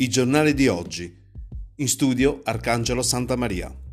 I giornali di oggi. In studio Arcangelo Santa Maria.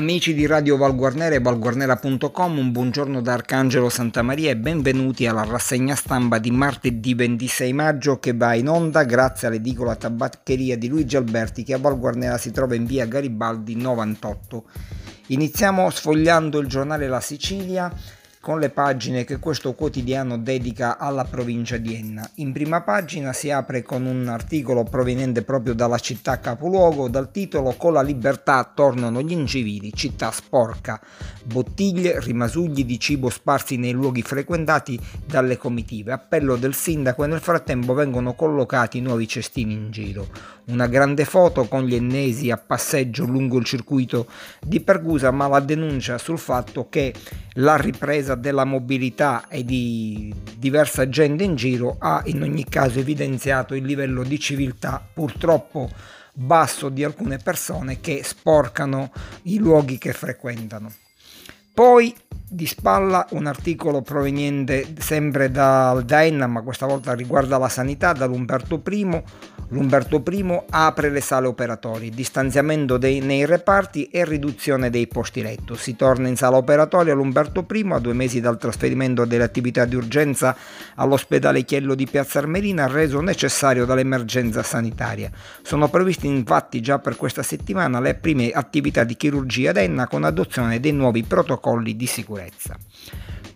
Amici di Radio Valguarnera e valguarnera.com, un buongiorno da Arcangelo Santamaria e benvenuti alla rassegna stampa di martedì 26 maggio che va in onda grazie all'edicola tabaccheria di Luigi Alberti che a Valguarnera si trova in via Garibaldi 98. Iniziamo sfogliando il giornale La Sicilia con le pagine che questo quotidiano dedica alla provincia di Enna. In prima pagina si apre con un articolo proveniente proprio dalla città capoluogo dal titolo Con la libertà tornano gli incivili, città sporca, bottiglie, rimasugli di cibo sparsi nei luoghi frequentati dalle comitive. Appello del sindaco e nel frattempo vengono collocati nuovi cestini in giro. Una grande foto con gli ennesi a passeggio lungo il circuito di Pergusa, ma la denuncia sul fatto che la ripresa della mobilità e di diversa gente in giro ha in ogni caso evidenziato il livello di civiltà purtroppo basso di alcune persone che sporcano i luoghi che frequentano. Poi di spalla un articolo proveniente sempre dal Daenna, ma questa volta riguarda la sanità, dall'Umberto I, L'Umberto I apre le sale operatorie, distanziamento dei, nei reparti e riduzione dei posti letto. Si torna in sala operatoria l'Umberto I a due mesi dal trasferimento delle attività di urgenza all'ospedale Chiello di Piazza Armerina reso necessario dall'emergenza sanitaria. Sono previste infatti già per questa settimana le prime attività di chirurgia ad Enna con adozione dei nuovi protocolli di sicurezza.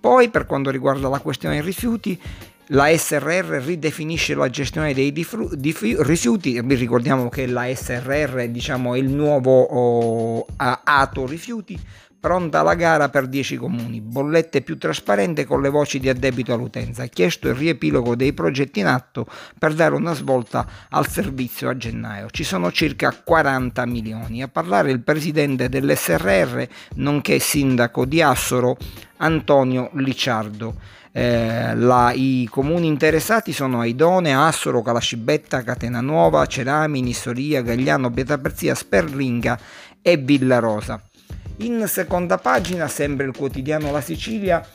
Poi per quanto riguarda la questione rifiuti, la SRR ridefinisce la gestione dei difru- dif- rifiuti, vi ricordiamo che la SRR diciamo, è il nuovo oh, ATO rifiuti, pronta la gara per 10 comuni, bollette più trasparente con le voci di addebito all'utenza, chiesto il riepilogo dei progetti in atto per dare una svolta al servizio a gennaio. Ci sono circa 40 milioni. A parlare il presidente dell'SRR, nonché sindaco di Assoro, Antonio Licciardo. Eh, la, I comuni interessati sono Aidone, Assoro, Calascibetta, Catena Nuova, Cerami, Nissoria, Gagliano, Pietraperzia, Sperlinga e Villarosa. In seconda pagina, sempre il quotidiano La Sicilia,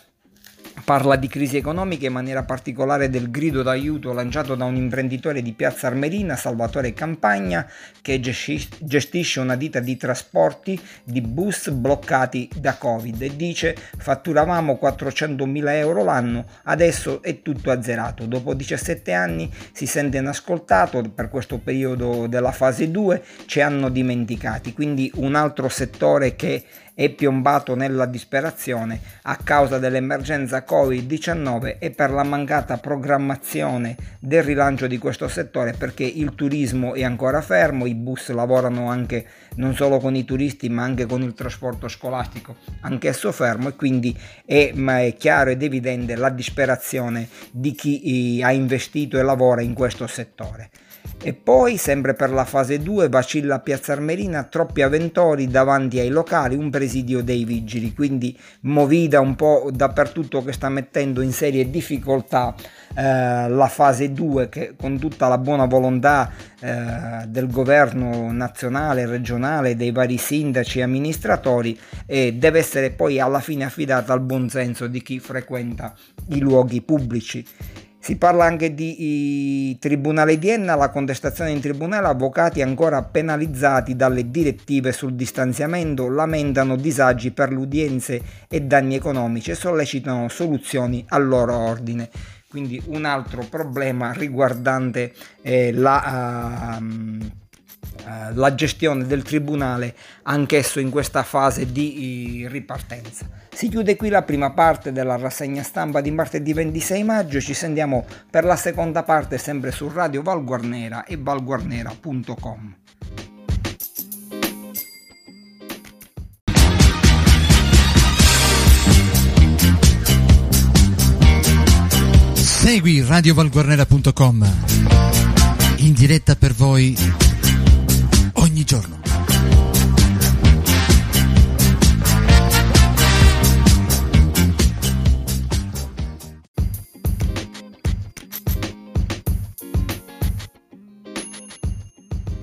Parla di crisi economica in maniera particolare del grido d'aiuto lanciato da un imprenditore di Piazza Armerina, Salvatore Campagna, che gestisce una ditta di trasporti di bus bloccati da Covid e dice fatturavamo 400.000 euro l'anno, adesso è tutto azzerato. Dopo 17 anni si sente inascoltato per questo periodo della fase 2, ci hanno dimenticati, quindi un altro settore che è piombato nella disperazione a causa dell'emergenza Covid-19 e per la mancata programmazione del rilancio di questo settore perché il turismo è ancora fermo, i bus lavorano anche non solo con i turisti ma anche con il trasporto scolastico, anch'esso fermo e quindi è, è chiaro ed evidente la disperazione di chi eh, ha investito e lavora in questo settore. E poi, sempre per la fase 2, vacilla a Piazza Armerina, troppi avventori davanti ai locali, un presidio dei vigili, quindi movida un po' dappertutto che sta mettendo in serie difficoltà eh, la fase 2 che con tutta la buona volontà eh, del governo nazionale, regionale, dei vari sindaci e amministratori eh, deve essere poi alla fine affidata al buon senso di chi frequenta i luoghi pubblici. Si parla anche di Tribunale di Enna, la contestazione in tribunale, avvocati ancora penalizzati dalle direttive sul distanziamento lamentano disagi per le udienze e danni economici e sollecitano soluzioni al loro ordine. Quindi un altro problema riguardante eh, la... Uh, eh, la gestione del tribunale anch'esso in questa fase di ripartenza. Si chiude qui la prima parte della rassegna stampa di martedì 26 maggio, ci sentiamo per la seconda parte sempre su Radio Valguarnera e valguarnera.com. Segui radiovalguarnera.com in diretta per voi ogni giorno.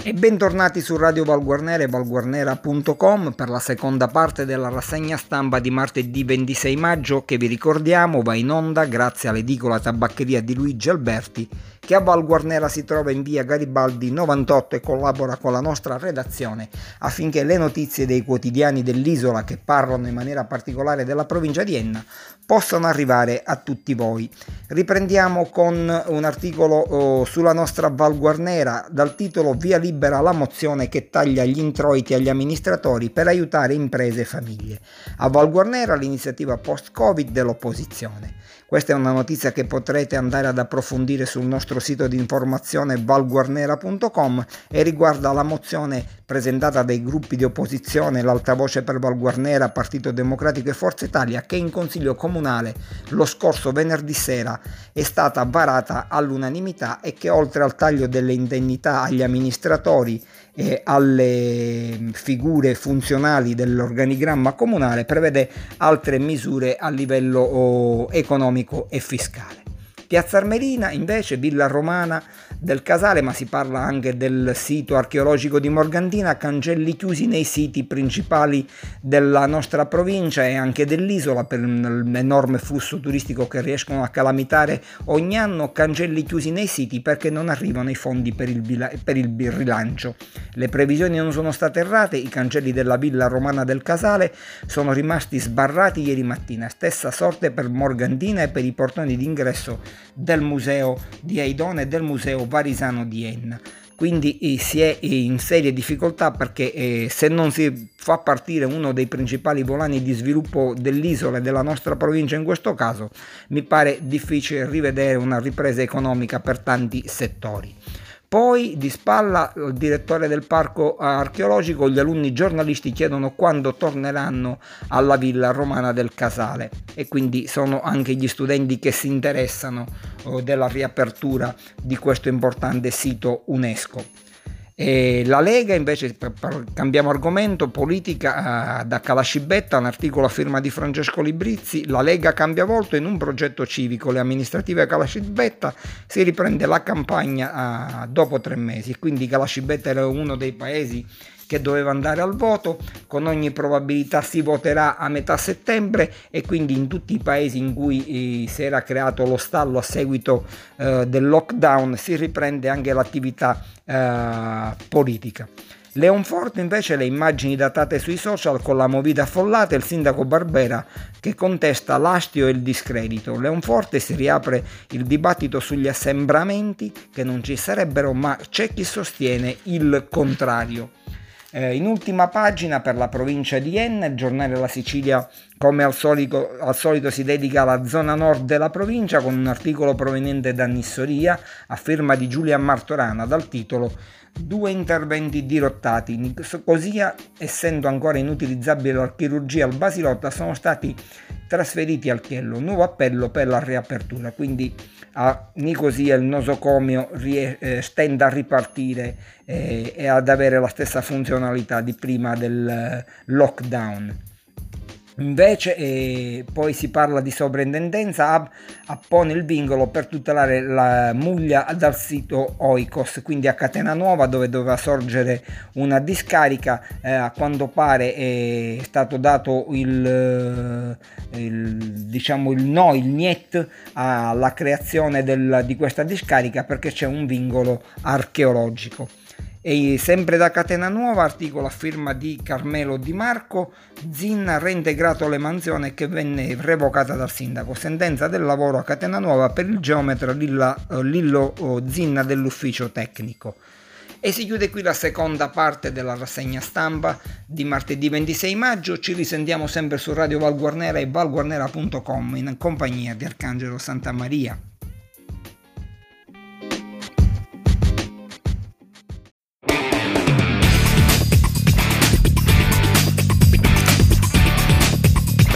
E bentornati su Radio Valguarnera e valguarnera.com per la seconda parte della rassegna stampa di martedì 26 maggio che vi ricordiamo va in onda grazie all'edicola tabaccheria di Luigi Alberti che a Val Guarnera si trova in via Garibaldi 98 e collabora con la nostra redazione affinché le notizie dei quotidiani dell'isola che parlano in maniera particolare della provincia di Enna possano arrivare a tutti voi. Riprendiamo con un articolo oh, sulla nostra Val Guarnera dal titolo Via libera la mozione che taglia gli introiti agli amministratori per aiutare imprese e famiglie. A Val Guarnera l'iniziativa post-Covid dell'opposizione. Questa è una notizia che potrete andare ad approfondire sul nostro sito di informazione valguarnera.com e riguarda la mozione presentata dai gruppi di opposizione, l'alta voce per Valguarnera, Partito Democratico e Forza Italia, che in Consiglio Comunale lo scorso venerdì sera è stata varata all'unanimità e che oltre al taglio delle indennità agli amministratori e alle figure funzionali dell'organigramma comunale prevede altre misure a livello oh, economico e fiscale. Piazza Armerina invece, Villa Romana del Casale, ma si parla anche del sito archeologico di Morgantina, cancelli chiusi nei siti principali della nostra provincia e anche dell'isola per l'enorme flusso turistico che riescono a calamitare ogni anno, cancelli chiusi nei siti perché non arrivano i fondi per il, per il rilancio. Le previsioni non sono state errate, i cancelli della Villa Romana del Casale sono rimasti sbarrati ieri mattina, stessa sorte per Morgantina e per i portoni d'ingresso del museo di Aidone e del museo varisano di Enna. Quindi eh, si è in serie difficoltà perché eh, se non si fa partire uno dei principali volani di sviluppo dell'isola e della nostra provincia in questo caso, mi pare difficile rivedere una ripresa economica per tanti settori. Poi di spalla il direttore del parco archeologico, gli alunni giornalisti chiedono quando torneranno alla villa romana del Casale e quindi sono anche gli studenti che si interessano oh, della riapertura di questo importante sito UNESCO. E la Lega invece, per, per, cambiamo argomento, politica uh, da Calascibetta, un articolo a firma di Francesco Librizzi, la Lega cambia volto in un progetto civico, le amministrative a Calascibetta si riprende la campagna uh, dopo tre mesi, quindi Calascibetta era uno dei paesi che doveva andare al voto, con ogni probabilità si voterà a metà settembre e quindi in tutti i paesi in cui eh, si era creato lo stallo a seguito eh, del lockdown si riprende anche l'attività eh, politica. Leonforte invece le immagini datate sui social con la movida affollata e il sindaco Barbera che contesta l'astio e il discredito. Leonforte si riapre il dibattito sugli assembramenti che non ci sarebbero ma c'è chi sostiene il contrario. Eh, in ultima pagina per la provincia di Enna, il giornale La Sicilia come al solito, al solito, si dedica alla zona nord della provincia con un articolo proveniente da Nissoria a firma di Giulia Martorana dal titolo Due interventi dirottati. Nicosia, essendo ancora inutilizzabile la chirurgia al Basilotta, sono stati trasferiti al Chiello. Nuovo appello per la riapertura. Quindi a Nicosia il nosocomio eh, stenta a ripartire eh, e ad avere la stessa funzionalità di prima del eh, lockdown. Invece eh, poi si parla di sovrintendenza, appone il vincolo per tutelare la Muglia dal sito Oikos, quindi a Catena Nuova dove doveva sorgere una discarica, eh, a quanto pare è stato dato il, eh, il, diciamo il no, il niet alla creazione del, di questa discarica perché c'è un vincolo archeologico. E sempre da Catena Nuova, articolo a firma di Carmelo Di Marco, Zin ha reintegrato le mansioni che venne revocata dal sindaco. Sentenza del lavoro a Catena Nuova per il geometra eh, Lillo oh, Zinna dell'ufficio tecnico. E si chiude qui la seconda parte della rassegna stampa di martedì 26 maggio. Ci risentiamo sempre su Radio Valguarnera e valguarnera.com in compagnia di Arcangelo Santa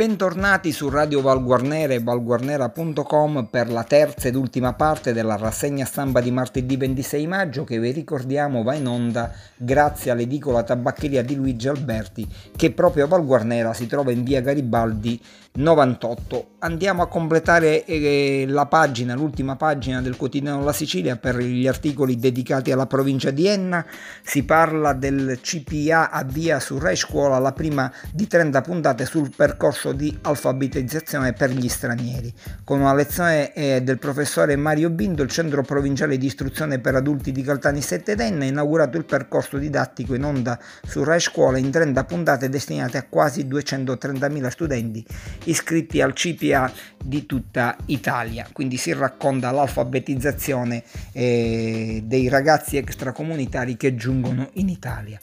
Bentornati su Radio Valguarnera e valguarnera.com per la terza ed ultima parte della rassegna stampa di martedì 26 maggio che vi ricordiamo va in onda grazie all'edicola tabaccheria di Luigi Alberti che proprio a Valguarnera si trova in via Garibaldi 98. Andiamo a completare eh, la pagina, l'ultima pagina del quotidiano La Sicilia per gli articoli dedicati alla provincia di Enna. Si parla del CPA avvia su Rai Scuola la prima di 30 puntate sul percorso di alfabetizzazione per gli stranieri. Con una lezione eh, del professore Mario Bindo, il Centro Provinciale di Istruzione per Adulti di Caltani 7 Enna ha inaugurato il percorso didattico in onda su Rai Scuola in 30 puntate destinate a quasi 230.000 studenti iscritti al CPA di tutta Italia. Quindi si racconta l'alfabetizzazione eh, dei ragazzi extracomunitari che giungono in Italia.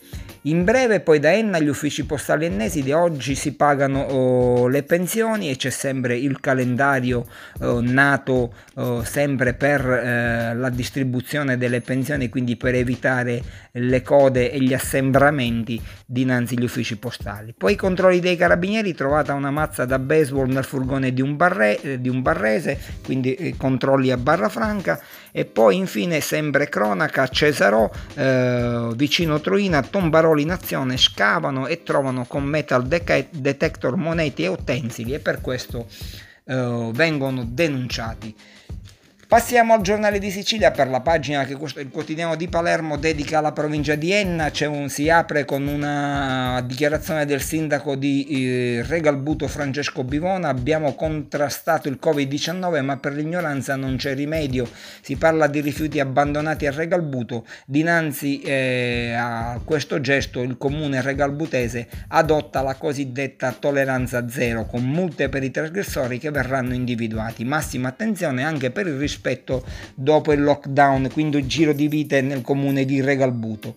In breve poi da Enna gli uffici postali ennesi di oggi si pagano oh, le pensioni e c'è sempre il calendario oh, nato oh, sempre per eh, la distribuzione delle pensioni, quindi per evitare le code e gli assembramenti dinanzi agli uffici postali. Poi i controlli dei carabinieri, trovata una mazza da baseball nel furgone di un, barre, eh, di un barrese, quindi eh, controlli a Barra Franca e poi infine sempre cronaca Cesarò eh, vicino Troina tombaroli in azione scavano e trovano con metal detector moneti e utensili e per questo eh, vengono denunciati Passiamo al giornale di Sicilia per la pagina che il quotidiano di Palermo dedica alla provincia di Enna, un, si apre con una dichiarazione del sindaco di eh, Regalbuto Francesco Bivona, abbiamo contrastato il Covid-19 ma per l'ignoranza non c'è rimedio, si parla di rifiuti abbandonati a Regalbuto, dinanzi eh, a questo gesto il comune regalbutese adotta la cosiddetta tolleranza zero con multe per i trasgressori che verranno individuati, massima attenzione anche per il rispetto rispetto dopo il lockdown, quindi giro di vite nel comune di Regalbuto.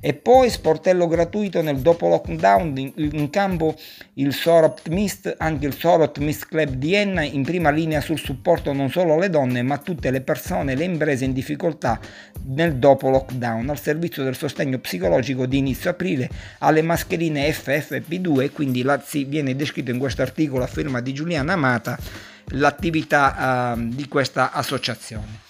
E poi sportello gratuito nel dopo lockdown in, campo il Soro Optimist, anche il Soro Optimist Club di Enna in prima linea sul supporto non solo alle donne ma a tutte le persone le imprese in difficoltà nel dopo lockdown al servizio del sostegno psicologico di inizio aprile alle mascherine FFP2 quindi la, si viene descritto in questo articolo a firma di Giuliana Amata l'attività uh, di questa associazione.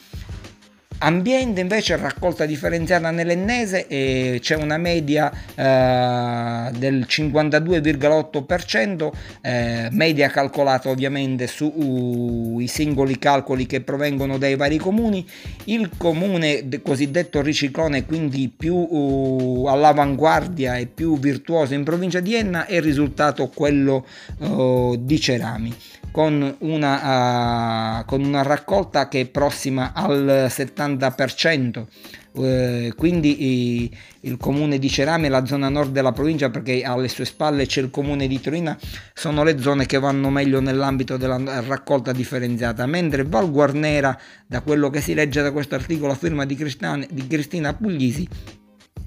Ambiente invece raccolta differenziata nell'ennese e c'è una media eh, del 52,8%, eh, media calcolata ovviamente sui uh, singoli calcoli che provengono dai vari comuni. Il comune cosiddetto riciclone, quindi più uh, all'avanguardia e più virtuoso in provincia di Enna, è risultato quello uh, di Cerami con una, uh, con una raccolta che è prossima al 70%. Uh, quindi i, il comune di Cerame, la zona nord della provincia, perché alle sue spalle c'è il comune di Torino, sono le zone che vanno meglio nell'ambito della raccolta differenziata, mentre Val Guarnera, da quello che si legge da questo articolo a firma di Cristina, di Cristina Puglisi,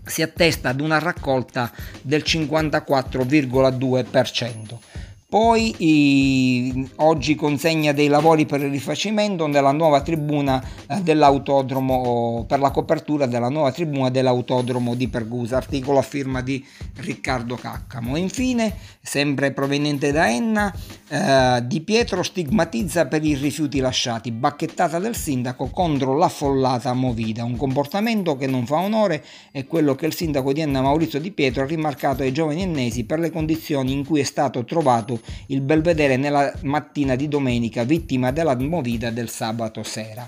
si attesta ad una raccolta del 54,2%. Poi i, oggi consegna dei lavori per il rifacimento della nuova tribuna eh, dell'autodromo per la copertura della nuova tribuna dell'autodromo di Pergusa, articolo a firma di Riccardo Caccamo. Infine, sempre proveniente da Enna, eh, Di Pietro stigmatizza per i rifiuti lasciati, bacchettata del sindaco contro l'affollata Movida, un comportamento che non fa onore è quello che il sindaco di Enna Maurizio Di Pietro ha rimarcato ai giovani ennesi per le condizioni in cui è stato trovato il Belvedere nella mattina di domenica, vittima della movida del sabato sera.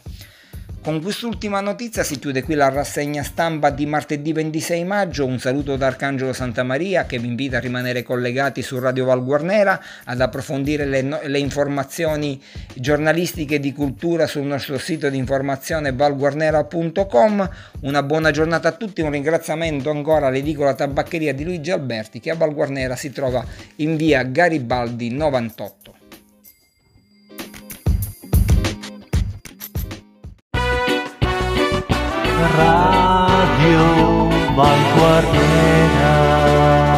Con quest'ultima notizia si chiude qui la rassegna stampa di martedì 26 maggio. Un saluto da Arcangelo Santa Maria che vi invita a rimanere collegati su Radio Val Guarnera ad approfondire le, le informazioni giornalistiche di cultura sul nostro sito di informazione valguarnera.com. Una buona giornata a tutti, un ringraziamento ancora all'edicola tabaccheria di Luigi Alberti che a Val Guarnera si trova in via Garibaldi 98. Radio Vanguardera.